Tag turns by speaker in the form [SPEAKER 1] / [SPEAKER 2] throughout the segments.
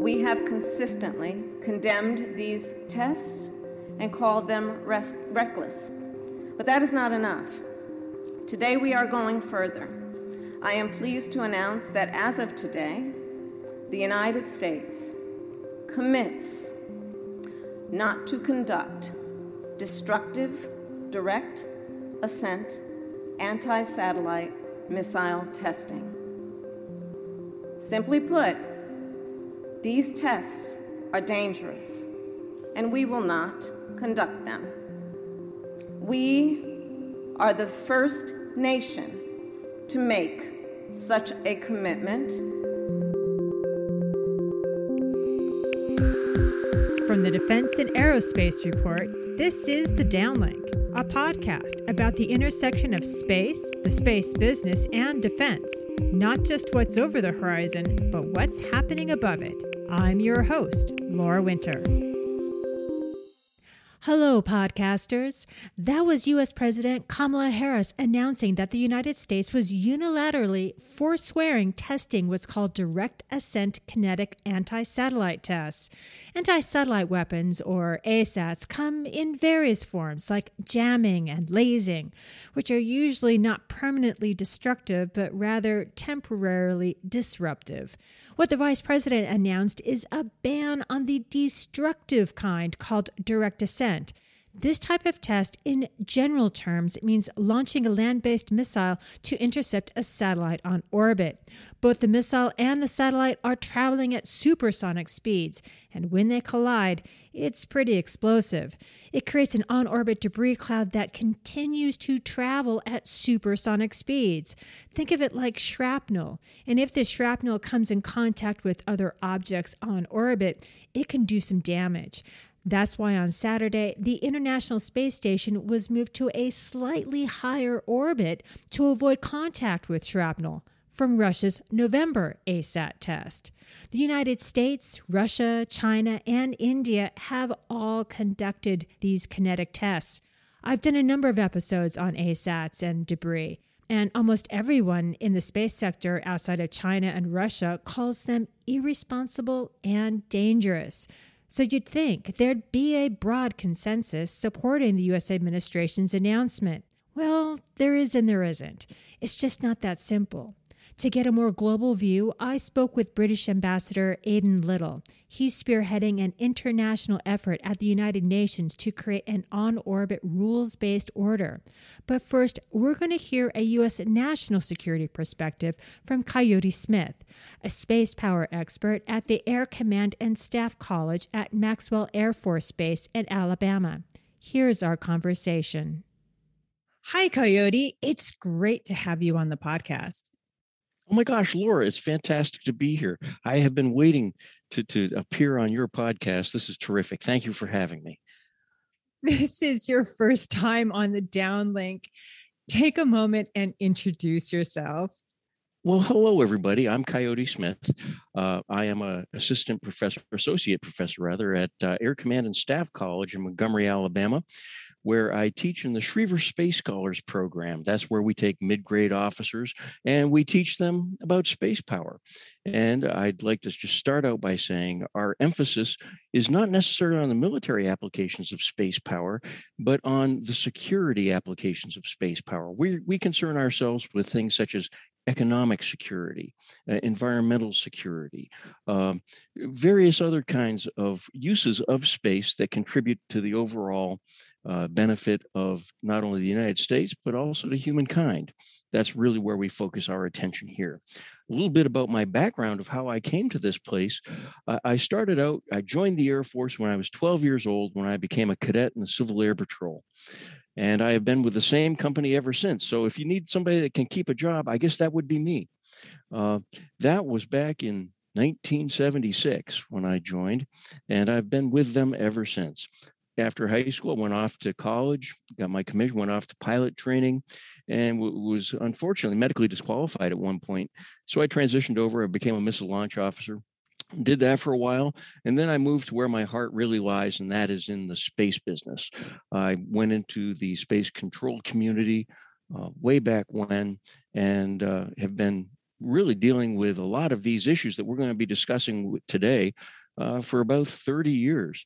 [SPEAKER 1] We have consistently condemned these tests and called them reckless. But that is not enough. Today we are going further. I am pleased to announce that as of today, the United States commits not to conduct destructive, direct, ascent, anti satellite missile testing. Simply put, these tests are dangerous, and we will not conduct them. We are the first nation to make such a commitment.
[SPEAKER 2] The Defense and Aerospace Report, this is The Downlink, a podcast about the intersection of space, the space business, and defense. Not just what's over the horizon, but what's happening above it. I'm your host, Laura Winter. Hello, podcasters. That was U.S. President Kamala Harris announcing that the United States was unilaterally forswearing testing what's called direct ascent kinetic anti satellite tests. Anti satellite weapons, or ASATs, come in various forms like jamming and lasing, which are usually not permanently destructive but rather temporarily disruptive. What the Vice President announced is a ban on the destructive kind called direct ascent this type of test, in general terms, means launching a land based missile to intercept a satellite on orbit. Both the missile and the satellite are traveling at supersonic speeds, and when they collide, it's pretty explosive. It creates an on orbit debris cloud that continues to travel at supersonic speeds. Think of it like shrapnel, and if this shrapnel comes in contact with other objects on orbit, it can do some damage. That's why on Saturday, the International Space Station was moved to a slightly higher orbit to avoid contact with shrapnel from Russia's November ASAT test. The United States, Russia, China, and India have all conducted these kinetic tests. I've done a number of episodes on ASATs and debris, and almost everyone in the space sector outside of China and Russia calls them irresponsible and dangerous. So you'd think there'd be a broad consensus supporting the U.S. administration's announcement. Well, there is and there isn't. It's just not that simple. To get a more global view, I spoke with British Ambassador Aidan Liddle. He's spearheading an international effort at the United Nations to create an on orbit rules based order. But first, we're going to hear a U.S. national security perspective from Coyote Smith, a space power expert at the Air Command and Staff College at Maxwell Air Force Base in Alabama. Here's our conversation. Hi, Coyote. It's great to have you on the podcast.
[SPEAKER 3] Oh my gosh, Laura, it's fantastic to be here. I have been waiting to, to appear on your podcast. This is terrific. Thank you for having me.
[SPEAKER 2] This is your first time on the downlink. Take a moment and introduce yourself.
[SPEAKER 3] Well, hello, everybody. I'm Coyote Smith. Uh, I am a assistant professor, associate professor rather, at uh, Air Command and Staff College in Montgomery, Alabama where I teach in the Schriever Space Scholars program. That's where we take mid grade officers and we teach them about space power. And I'd like to just start out by saying our emphasis is not necessarily on the military applications of space power, but on the security applications of space power. We, we concern ourselves with things such as economic security, uh, environmental security, uh, various other kinds of uses of space that contribute to the overall uh, benefit of not only the United States, but also to humankind. That's really where we focus our attention here. A little bit about my background of how I came to this place. I started out, I joined the Air Force when I was 12 years old when I became a cadet in the Civil Air Patrol. And I have been with the same company ever since. So if you need somebody that can keep a job, I guess that would be me. Uh, that was back in 1976 when I joined, and I've been with them ever since after high school, went off to college, got my commission, went off to pilot training, and w- was unfortunately medically disqualified at one point. So I transitioned over. I became a missile launch officer. Did that for a while, and then I moved to where my heart really lies, and that is in the space business. I went into the space control community uh, way back when, and uh, have been really dealing with a lot of these issues that we're going to be discussing today uh, for about 30 years.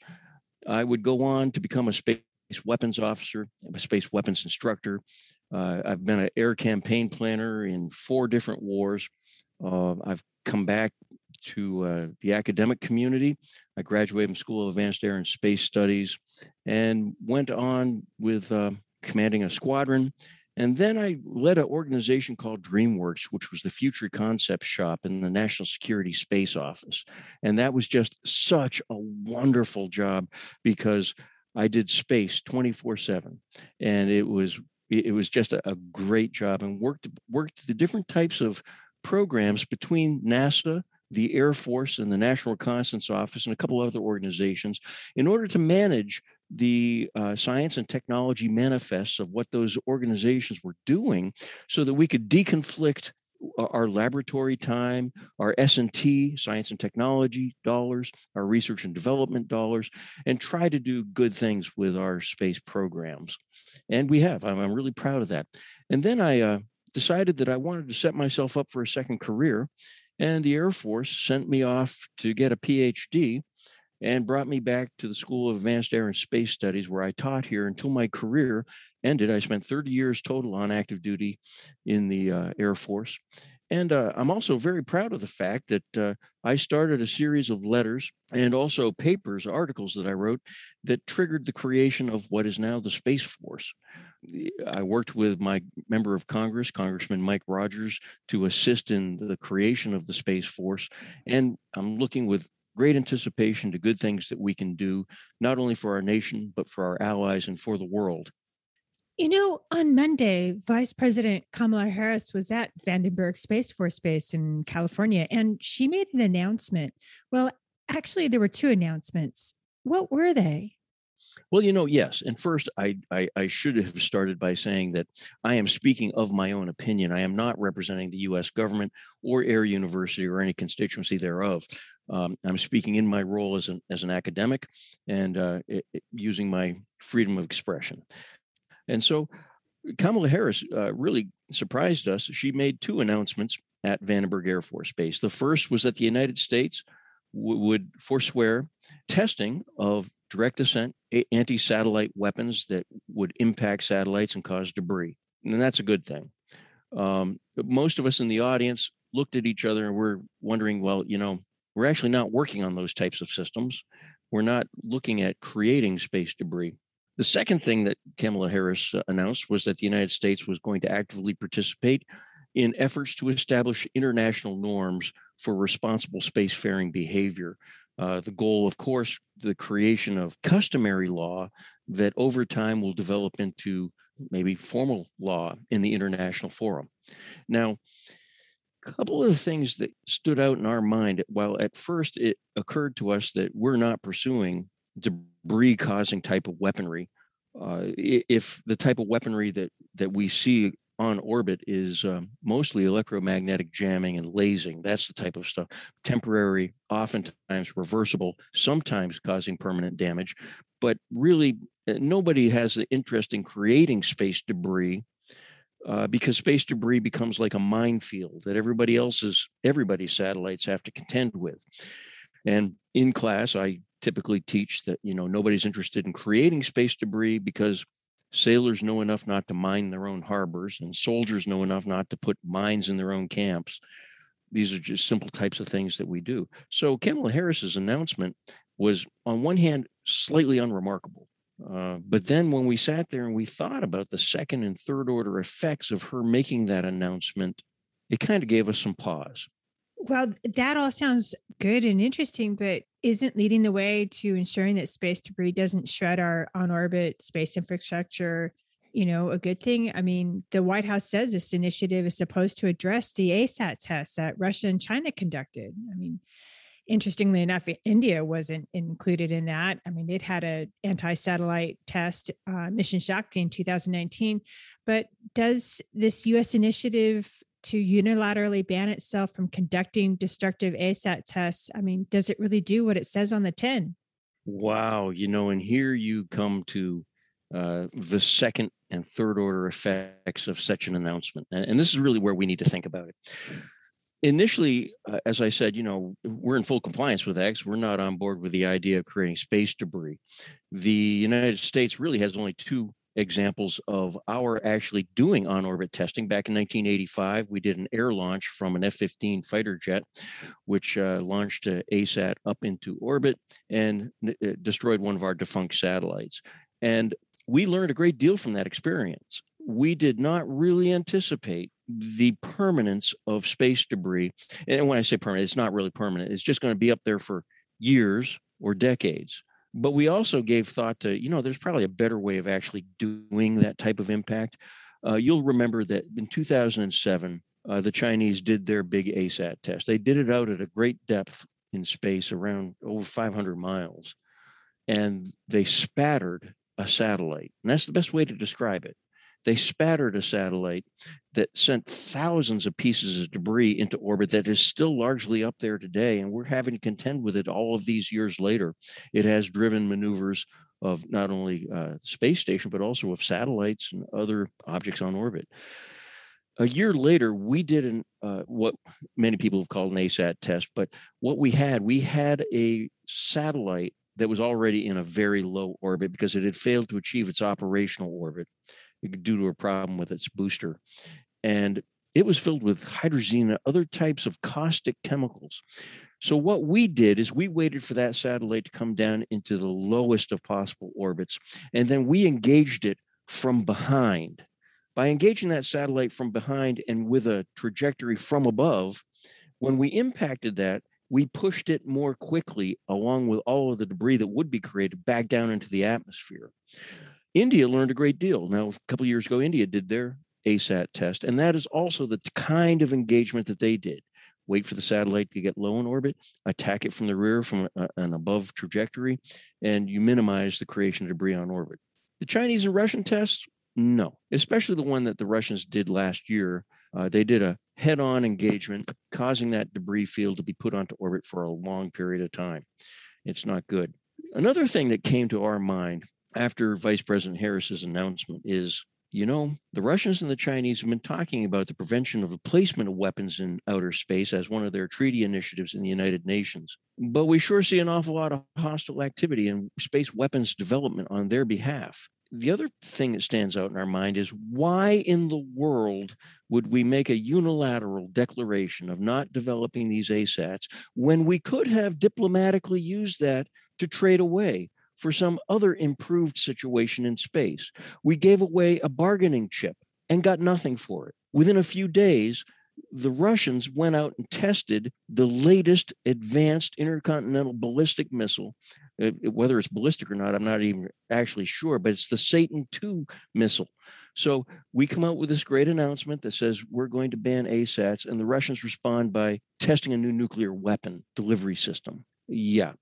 [SPEAKER 3] I would go on to become a space weapons officer, a space weapons instructor. Uh, I've been an air campaign planner in four different wars. Uh, I've come back to uh, the academic community. I graduated from School of Advanced Air and Space Studies and went on with uh, commanding a squadron. And then I led an organization called DreamWorks, which was the future concept shop in the National Security Space Office. And that was just such a wonderful job because I did space 24 7. And it was it was just a, great job and worked worked the different types of programs between NASA, the Air Force, and the National Reconnaissance Office, and a couple other organizations in order to manage the uh, science and technology manifests of what those organizations were doing so that we could deconflict our laboratory time, our S&T, science and technology dollars, our research and development dollars, and try to do good things with our space programs. And we have. I'm, I'm really proud of that. And then I uh, decided that I wanted to set myself up for a second career. And the Air Force sent me off to get a PhD and brought me back to the School of Advanced Air and Space Studies, where I taught here until my career ended. I spent 30 years total on active duty in the uh, Air Force. And uh, I'm also very proud of the fact that uh, I started a series of letters and also papers, articles that I wrote that triggered the creation of what is now the Space Force. I worked with my member of Congress, Congressman Mike Rogers, to assist in the creation of the Space Force. And I'm looking with great anticipation to good things that we can do, not only for our nation, but for our allies and for the world.
[SPEAKER 2] You know, on Monday, Vice President Kamala Harris was at Vandenberg Space Force Base in California, and she made an announcement. Well, actually, there were two announcements. What were they?
[SPEAKER 3] Well, you know, yes. And first, I, I, I should have started by saying that I am speaking of my own opinion. I am not representing the U.S. government or Air University or any constituency thereof. Um, I'm speaking in my role as an as an academic and uh, it, it, using my freedom of expression. And so, Kamala Harris uh, really surprised us. She made two announcements at Vandenberg Air Force Base. The first was that the United States w- would forswear testing of direct ascent anti satellite weapons that would impact satellites and cause debris. And that's a good thing. Um, most of us in the audience looked at each other and we're wondering, well, you know, we're actually not working on those types of systems. We're not looking at creating space debris. The second thing that Kamala Harris uh, announced was that the United States was going to actively participate in efforts to establish international norms for responsible spacefaring behavior. Uh, the goal, of course, the creation of customary law that over time will develop into maybe formal law in the international forum. Now, couple of things that stood out in our mind, while at first it occurred to us that we're not pursuing debris causing type of weaponry, uh, if the type of weaponry that, that we see on orbit is um, mostly electromagnetic jamming and lasing. That's the type of stuff. Temporary, oftentimes reversible, sometimes causing permanent damage. But really, uh, nobody has the interest in creating space debris uh, because space debris becomes like a minefield that everybody else's, everybody's satellites have to contend with. And in class, I typically teach that you know nobody's interested in creating space debris because Sailors know enough not to mine their own harbors, and soldiers know enough not to put mines in their own camps. These are just simple types of things that we do. So Kamala Harris's announcement was, on one hand, slightly unremarkable. Uh, but then when we sat there and we thought about the second and third order effects of her making that announcement, it kind of gave us some pause.
[SPEAKER 2] Well, that all sounds good and interesting, but isn't leading the way to ensuring that space debris doesn't shred our on orbit space infrastructure, you know, a good thing? I mean, the White House says this initiative is supposed to address the ASAT tests that Russia and China conducted. I mean, interestingly enough, India wasn't included in that. I mean, it had a anti-satellite test, uh, Mission Shakti in 2019. But does this U.S. initiative to unilaterally ban itself from conducting destructive ASAT tests, I mean, does it really do what it says on the tin?
[SPEAKER 3] Wow. You know, and here you come to uh, the second and third order effects of such an announcement. And, and this is really where we need to think about it. Initially, uh, as I said, you know, we're in full compliance with X. We're not on board with the idea of creating space debris. The United States really has only two examples of our actually doing on orbit testing. Back in 1985, we did an air launch from an F 15 fighter jet, which uh, launched a ASAT up into orbit and uh, destroyed one of our defunct satellites. And we learned a great deal from that experience. We did not really anticipate the permanence of space debris. And when I say permanent, it's not really permanent, it's just going to be up there for years or decades. But we also gave thought to, you know, there's probably a better way of actually doing that type of impact. Uh, you'll remember that in 2007, uh, the Chinese did their big ASAT test. They did it out at a great depth in space, around over 500 miles, and they spattered a satellite. And that's the best way to describe it. They spattered a satellite that sent thousands of pieces of debris into orbit that is still largely up there today. And we're having to contend with it all of these years later. It has driven maneuvers of not only uh, space station, but also of satellites and other objects on orbit. A year later, we did an, uh, what many people have called an ASAT test, but what we had, we had a satellite that was already in a very low orbit because it had failed to achieve its operational orbit due to a problem with its booster. And it was filled with hydrazine and other types of caustic chemicals. So, what we did is we waited for that satellite to come down into the lowest of possible orbits, and then we engaged it from behind. By engaging that satellite from behind and with a trajectory from above, when we impacted that, we pushed it more quickly along with all of the debris that would be created back down into the atmosphere. India learned a great deal. Now, a couple years ago, India did their ASAT test, and that is also the kind of engagement that they did. Wait for the satellite to get low in orbit, attack it from the rear from an above trajectory, and you minimize the creation of debris on orbit. The Chinese and Russian tests, no, especially the one that the Russians did last year. Uh, they did a head on engagement, causing that debris field to be put onto orbit for a long period of time. It's not good. Another thing that came to our mind after Vice President Harris's announcement is you know, the Russians and the Chinese have been talking about the prevention of the placement of weapons in outer space as one of their treaty initiatives in the United Nations. But we sure see an awful lot of hostile activity and space weapons development on their behalf. The other thing that stands out in our mind is why in the world would we make a unilateral declaration of not developing these ASATs when we could have diplomatically used that to trade away for some other improved situation in space. We gave away a bargaining chip and got nothing for it. Within a few days, the Russians went out and tested the latest advanced intercontinental ballistic missile. Uh, whether it's ballistic or not, I'm not even actually sure, but it's the Satan II missile. So we come out with this great announcement that says we're going to ban ASATs, and the Russians respond by testing a new nuclear weapon delivery system. Yeah,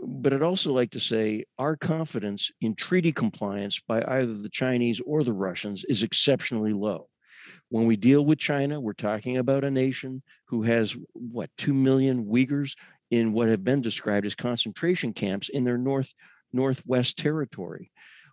[SPEAKER 3] but I'd also like to say our confidence in treaty compliance by either the Chinese or the Russians is exceptionally low. When we deal with China, we're talking about a nation who has, what, 2 million Uyghurs in what have been described as concentration camps in their north northwest territory.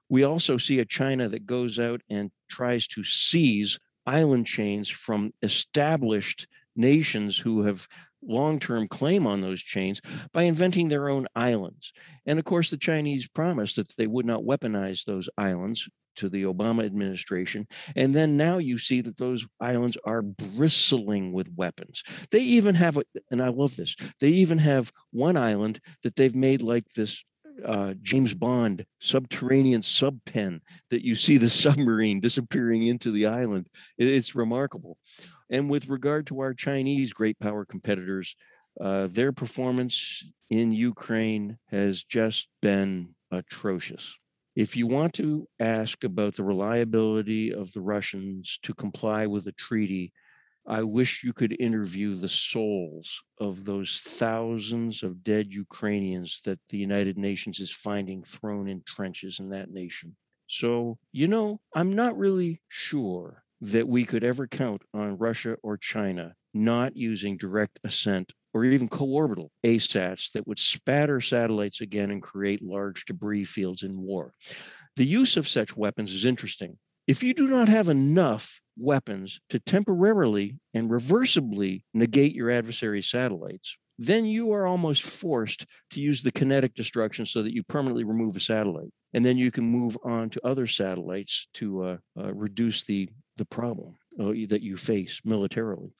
[SPEAKER 3] We also see a China that goes out and tries to seize island chains from established nations who have long term claim on those chains by inventing their own islands. And of course, the Chinese promised that they would not weaponize those islands to the Obama administration. And then now you see that those islands are bristling with weapons. They even have, and I love this, they even have one island that they've made like this uh, James Bond subterranean sub pen that you see the submarine disappearing into the island. It's remarkable. And with regard to our Chinese great power competitors, uh, their performance in Ukraine has just been atrocious. If you want to ask about the reliability of the Russians to comply with the treaty, I wish you could interview the souls of those thousands of dead Ukrainians that the United Nations is finding thrown in trenches in that nation. So, you know, I'm not really sure that we could ever count on Russia or China not using direct ascent or even co-orbital ASATs that would spatter satellites again and create large debris fields in war. The use of such weapons is interesting. If you do not have enough weapons to temporarily and reversibly negate your adversary's satellites, then you are almost forced to use the kinetic destruction so that you permanently remove a satellite. And then you can move on to other satellites to uh, uh, reduce the, the problem uh, that you face militarily.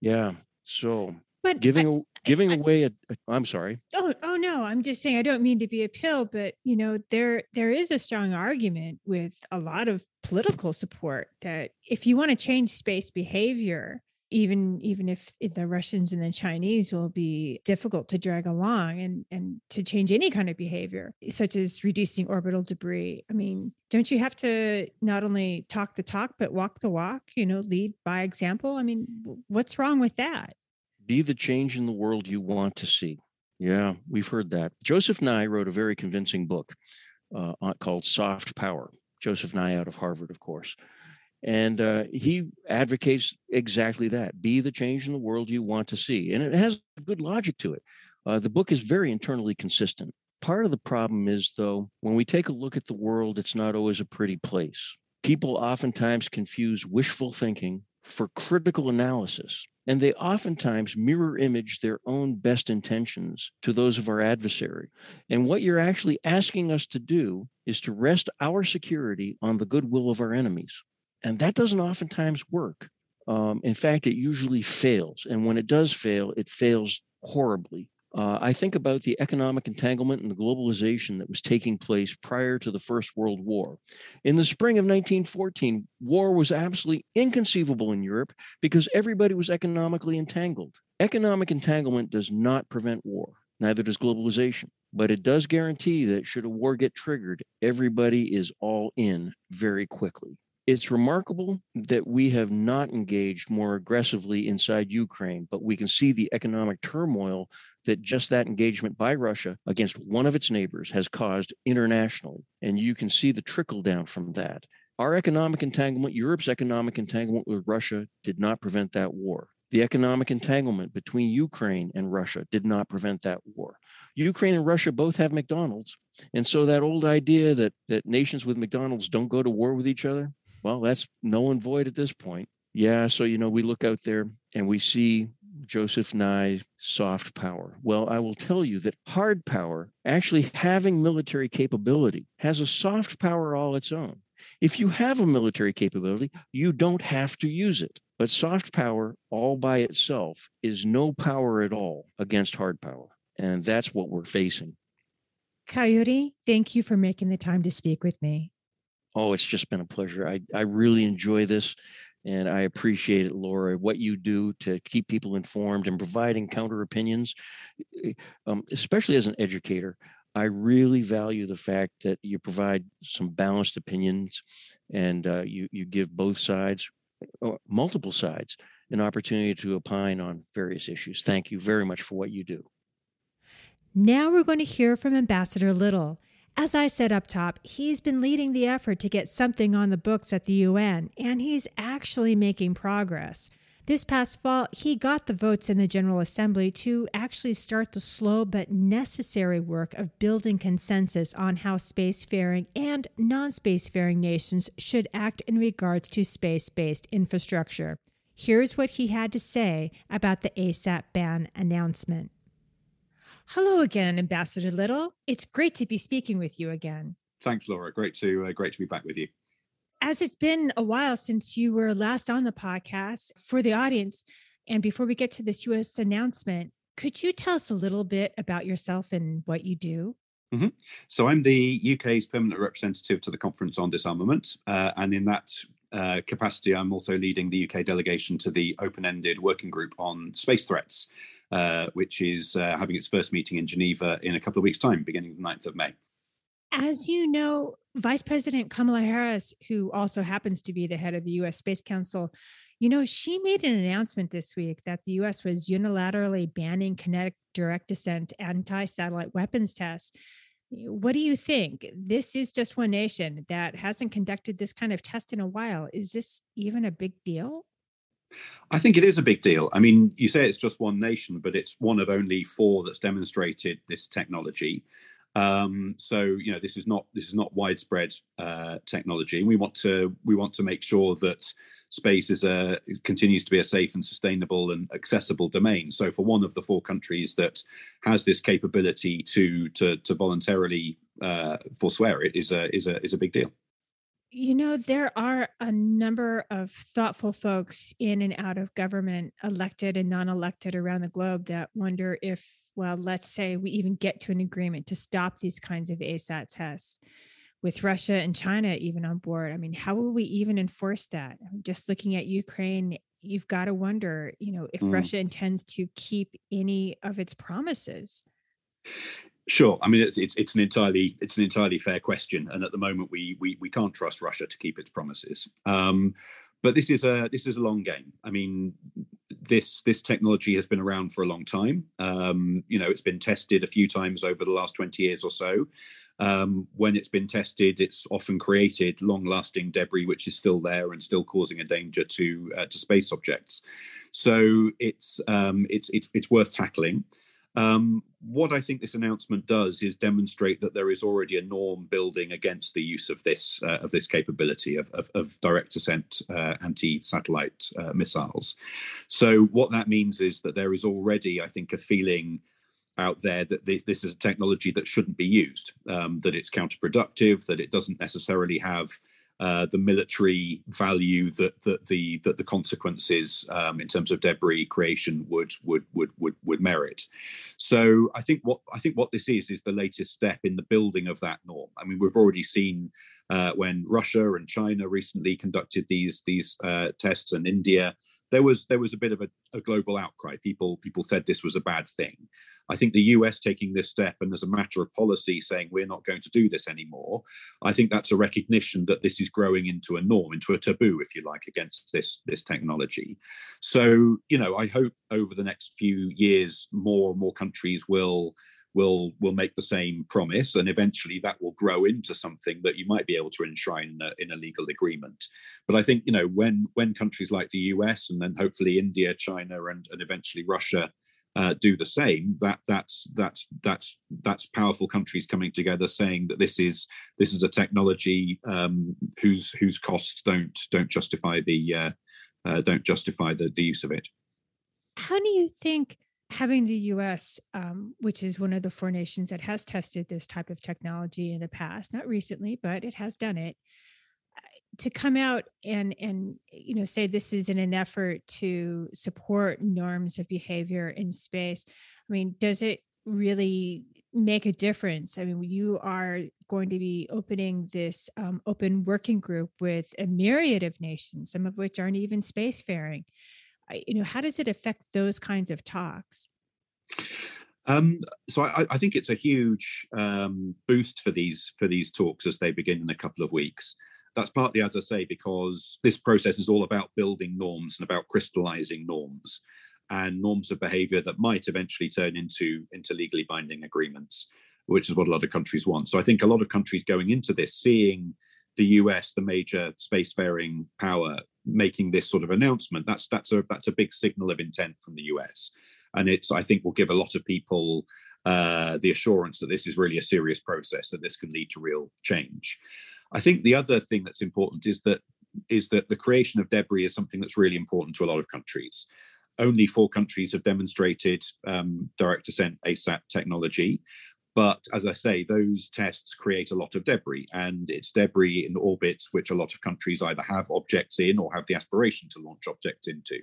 [SPEAKER 3] Yeah. So but giving I, giving I, away a, a i'm sorry
[SPEAKER 2] oh oh no i'm just saying i don't mean to be a pill but you know there there is a strong argument with a lot of political support that if you want to change space behavior even even if the russians and the chinese will be difficult to drag along and and to change any kind of behavior such as reducing orbital debris i mean don't you have to not only talk the talk but walk the walk you know lead by example i mean what's wrong with that
[SPEAKER 3] be the change in the world you want to see. Yeah, we've heard that. Joseph Nye wrote a very convincing book uh, called Soft Power. Joseph Nye out of Harvard, of course. And uh, he advocates exactly that be the change in the world you want to see. And it has good logic to it. Uh, the book is very internally consistent. Part of the problem is, though, when we take a look at the world, it's not always a pretty place. People oftentimes confuse wishful thinking for critical analysis and they oftentimes mirror image their own best intentions to those of our adversary. And what you're actually asking us to do is to rest our security on the goodwill of our enemies. And that doesn't oftentimes work. Um, in fact, it usually fails. And when it does fail, it fails horribly. Uh, I think about the economic entanglement and the globalization that was taking place prior to the First World War. In the spring of 1914, war was absolutely inconceivable in Europe because everybody was economically entangled. Economic entanglement does not prevent war, neither does globalization, but it does guarantee that should a war get triggered, everybody is all in very quickly. It's remarkable that we have not engaged more aggressively inside Ukraine, but we can see the economic turmoil that just that engagement by Russia against one of its neighbors has caused internationally. And you can see the trickle down from that. Our economic entanglement, Europe's economic entanglement with Russia, did not prevent that war. The economic entanglement between Ukraine and Russia did not prevent that war. Ukraine and Russia both have McDonald's. And so that old idea that, that nations with McDonald's don't go to war with each other, well, that's null and void at this point. Yeah, so you know, we look out there and we see Joseph Nye soft power. Well, I will tell you that hard power, actually having military capability, has a soft power all its own. If you have a military capability, you don't have to use it. But soft power all by itself is no power at all against hard power. And that's what we're facing.
[SPEAKER 2] Coyote, thank you for making the time to speak with me.
[SPEAKER 3] Oh, it's just been a pleasure. I, I really enjoy this and I appreciate it, Laura, what you do to keep people informed and providing counter opinions, eh, um, especially as an educator. I really value the fact that you provide some balanced opinions and uh, you, you give both sides, multiple sides, an opportunity to opine on various issues. Thank you very much for what you do.
[SPEAKER 2] Now we're going to hear from Ambassador Liddle. As I said up top, he's been leading the effort to get something on the books at the UN, and he's actually making progress. This past fall, he got the votes in the General Assembly to actually start the slow but necessary work of building consensus on how spacefaring and non spacefaring nations should act in regards to space based infrastructure. Here's what he had to say about the ASAT ban announcement. Hello again, Ambassador Liddle. It's great to be speaking with you again.
[SPEAKER 4] Thanks, Laura. Great to uh, great to be back with you.
[SPEAKER 2] As it's been a while since you were last on the podcast, for the audience, and before we get to this U.S. announcement, could you tell us a little bit about yourself and what you do?
[SPEAKER 4] Mm-hmm. So I'm the UK's permanent representative to the Conference on Disarmament, uh, and in that uh, capacity, I'm also leading the UK delegation to the open-ended working group on space threats. Uh, which is uh, having its first meeting in Geneva in a couple of weeks' time, beginning the 9th of May.
[SPEAKER 2] As you know, Vice President Kamala Harris, who also happens to be the head of the US Space Council, you know, she made an announcement this week that the US was unilaterally banning kinetic direct ascent anti satellite weapons tests. What do you think? This is just one nation that hasn't conducted this kind of test in a while. Is this even a big deal?
[SPEAKER 4] I think it is a big deal. I mean, you say it's just one nation, but it's one of only four that's demonstrated this technology. Um, so you know this is not this is not widespread uh, technology. We want to we want to make sure that space is a continues to be a safe and sustainable and accessible domain. So for one of the four countries that has this capability to to to voluntarily uh, forswear it is a is a is a big deal.
[SPEAKER 2] You know, there are a number of thoughtful folks in and out of government, elected and non elected around the globe, that wonder if, well, let's say we even get to an agreement to stop these kinds of ASAT tests with Russia and China even on board. I mean, how will we even enforce that? Just looking at Ukraine, you've got to wonder, you know, if mm. Russia intends to keep any of its promises.
[SPEAKER 4] Sure. I mean, it's, it's it's an entirely it's an entirely fair question, and at the moment, we we we can't trust Russia to keep its promises. Um, but this is a this is a long game. I mean, this this technology has been around for a long time. Um, you know, it's been tested a few times over the last twenty years or so. Um, when it's been tested, it's often created long-lasting debris, which is still there and still causing a danger to uh, to space objects. So it's um, it's it's it's worth tackling. Um, what I think this announcement does is demonstrate that there is already a norm building against the use of this uh, of this capability of, of, of direct ascent uh, anti-satellite uh, missiles. So what that means is that there is already, I think, a feeling out there that this, this is a technology that shouldn't be used, um, that it's counterproductive, that it doesn't necessarily have uh, the military value that that the that the consequences um, in terms of debris creation would would would would would merit. So I think what I think what this is is the latest step in the building of that norm. I mean, we've already seen uh, when Russia and China recently conducted these these uh, tests, and India there was there was a bit of a, a, global outcry. People people said this was a bad thing. I think the US taking this step and as a matter of policy saying we're not going to do this anymore, I think that's a recognition that this is growing into a norm, into a taboo, if you like, against this this technology. So you know, I hope over the next few years more and more countries will will will make the same promise, and eventually that will grow into something that you might be able to enshrine in a, in a legal agreement. But I think you know when when countries like the US and then hopefully India, China, and and eventually Russia uh, do the same, that that's that's that's that's powerful countries coming together saying that this is this is a technology um, whose whose costs don't don't justify the uh, uh, don't justify the, the use of it.
[SPEAKER 2] How do you think having the US, um, which is one of the four nations that has tested this type of technology in the past, not recently, but it has done it, uh, to come out and and you know say this is in an effort to support norms of behavior in space. I mean, does it really make a difference? I mean, you are going to be opening this um, open working group with a myriad of nations, some of which aren't even spacefaring you know how does it affect those kinds of talks
[SPEAKER 4] um, so I, I, think it's a huge um, boost for these for these talks as they begin in a couple of weeks. That's partly, as I say, because this process is all about building norms and about crystallizing norms and norms of behavior that might eventually turn into into legally binding agreements, which is what a lot of countries want. So I think a lot of countries going into this, seeing the US, the major spacefaring power, making this sort of announcement, that's that's a that's a big signal of intent from the US, and it's I think will give a lot of people uh, the assurance that this is really a serious process, that this can lead to real change. I think the other thing that's important is that is that the creation of debris is something that's really important to a lot of countries. Only four countries have demonstrated um, direct ascent ASAT technology. But as I say, those tests create a lot of debris, and it's debris in orbits which a lot of countries either have objects in or have the aspiration to launch objects into.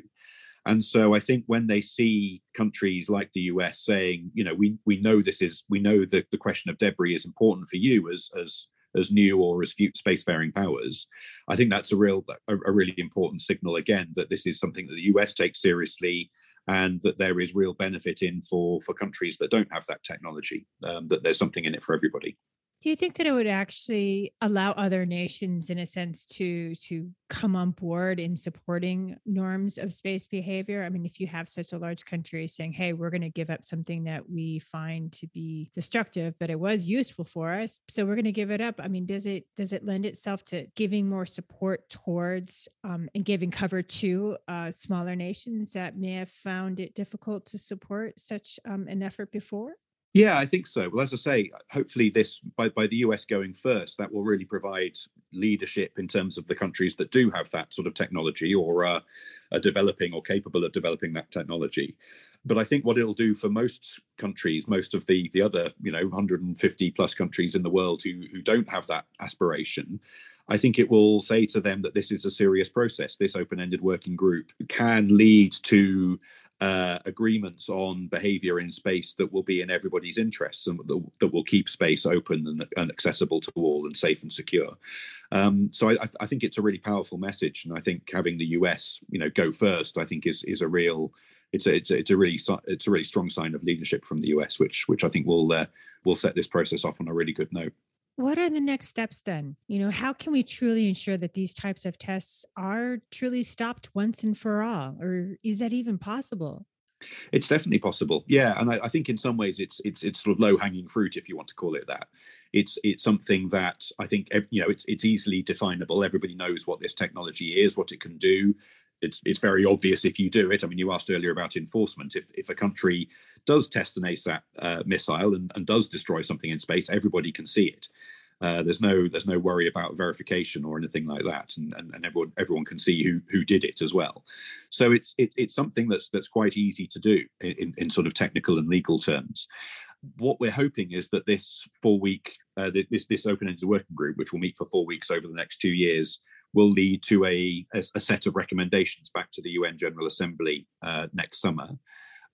[SPEAKER 4] And so I think when they see countries like the US saying, you know, we we know this is we know that the question of debris is important for you as as as new or as spacefaring powers, I think that's a real a, a really important signal again that this is something that the US takes seriously and that there is real benefit in for for countries that don't have that technology um, that there's something in it for everybody
[SPEAKER 2] do you think that it would actually allow other nations in a sense to to come on board in supporting norms of space behavior? I mean if you have such a large country saying hey we're going to give up something that we find to be destructive but it was useful for us so we're going to give it up i mean does it does it lend itself to giving more support towards um, and giving cover to uh, smaller nations that may have found it difficult to support such um, an effort before
[SPEAKER 4] Yeah, I think so. Well, as I say, hopefully this by, by the US going first, that will really provide leadership in terms of the countries that do have that sort of technology or uh, are developing or capable of developing that technology. But I think what it'll do for most countries, most of the the other you know 150 plus countries in the world who who don't have that aspiration, I think it will say to them that this is a serious process. This open ended working group can lead to uh, agreements on behavior in space that will be in everybody's interests and that, that will keep space open and, and, accessible to all and safe and secure. Um, so I, I, think it's a really powerful message, and I think having the US, you know, go first, I think is is a real, it's a it's a, it's a really it's a really strong sign of leadership from the US, which which I think will uh, will set this process off on a really good note.
[SPEAKER 2] What are the next steps then? You know, how can we truly ensure that these types of tests are truly stopped once and for all? Or is that even possible?
[SPEAKER 4] It's definitely possible, yeah, and I, I, think in some ways it's it's it's sort of low hanging fruit, if you want to call it that. It's it's something that I think you know it's it's easily definable. Everybody knows what this technology is, what it can do. It's it's very obvious if you do it. I mean, you asked earlier about enforcement. If if a country does test an ASAT uh, missile and, and does destroy something in space, everybody can see it. Uh, there's no there's no worry about verification or anything like that, and, and, and everyone everyone can see who who did it as well. So it's it, it's something that's that's quite easy to do in, in sort of technical and legal terms. What we're hoping is that this four week uh, this this open ended working group, which will meet for four weeks over the next two years, will lead to a, a, a set of recommendations back to the UN General Assembly uh, next summer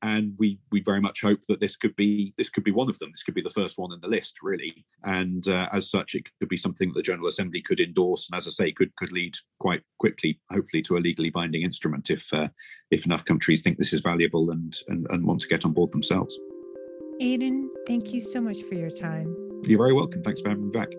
[SPEAKER 4] and we we very much hope that this could be this could be one of them. This could be the first one in the list, really. And uh, as such, it could be something that the General Assembly could endorse, and as I say, could could lead quite quickly, hopefully, to a legally binding instrument if uh, if enough countries think this is valuable and, and and want to get on board themselves.
[SPEAKER 2] Aidan, thank you so much for your time.
[SPEAKER 4] You're very welcome. Thanks for having me back.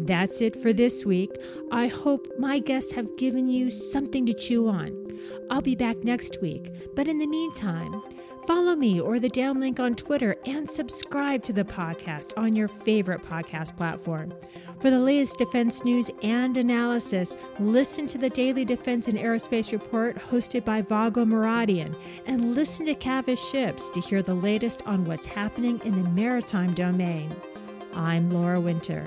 [SPEAKER 2] That's it for this week. I hope my guests have given you something to chew on. I'll be back next week, but in the meantime, follow me or the downlink on Twitter and subscribe to the podcast on your favorite podcast platform. For the latest defense news and analysis, listen to the Daily Defense and Aerospace Report hosted by Vago Muradian and listen to Cavas Ships to hear the latest on what's happening in the maritime domain. I'm Laura Winter